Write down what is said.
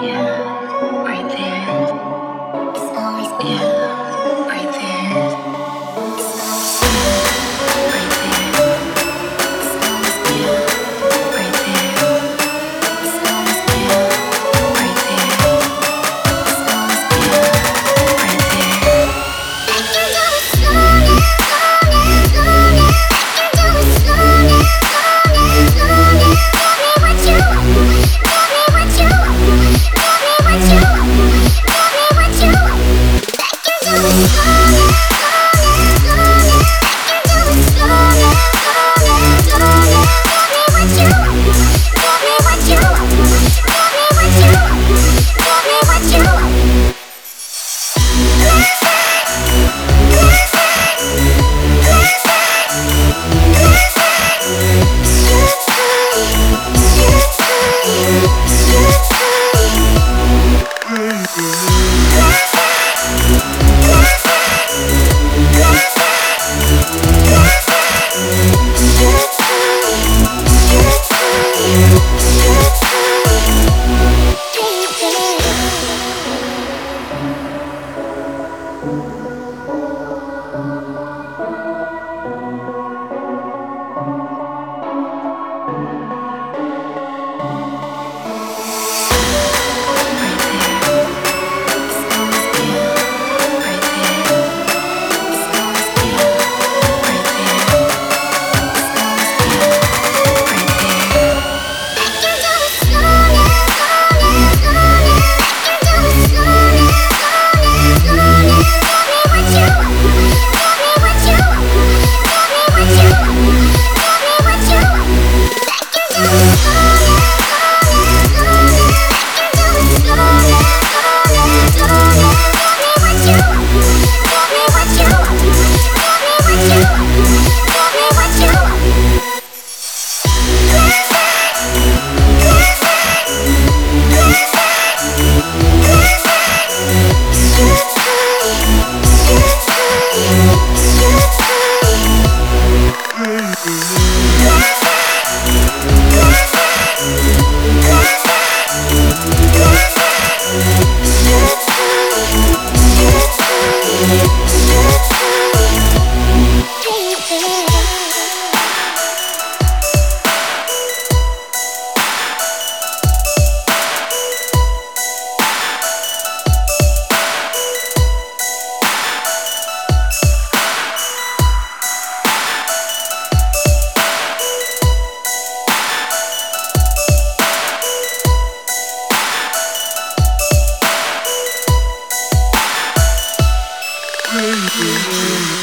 Yeah. Perfect. you.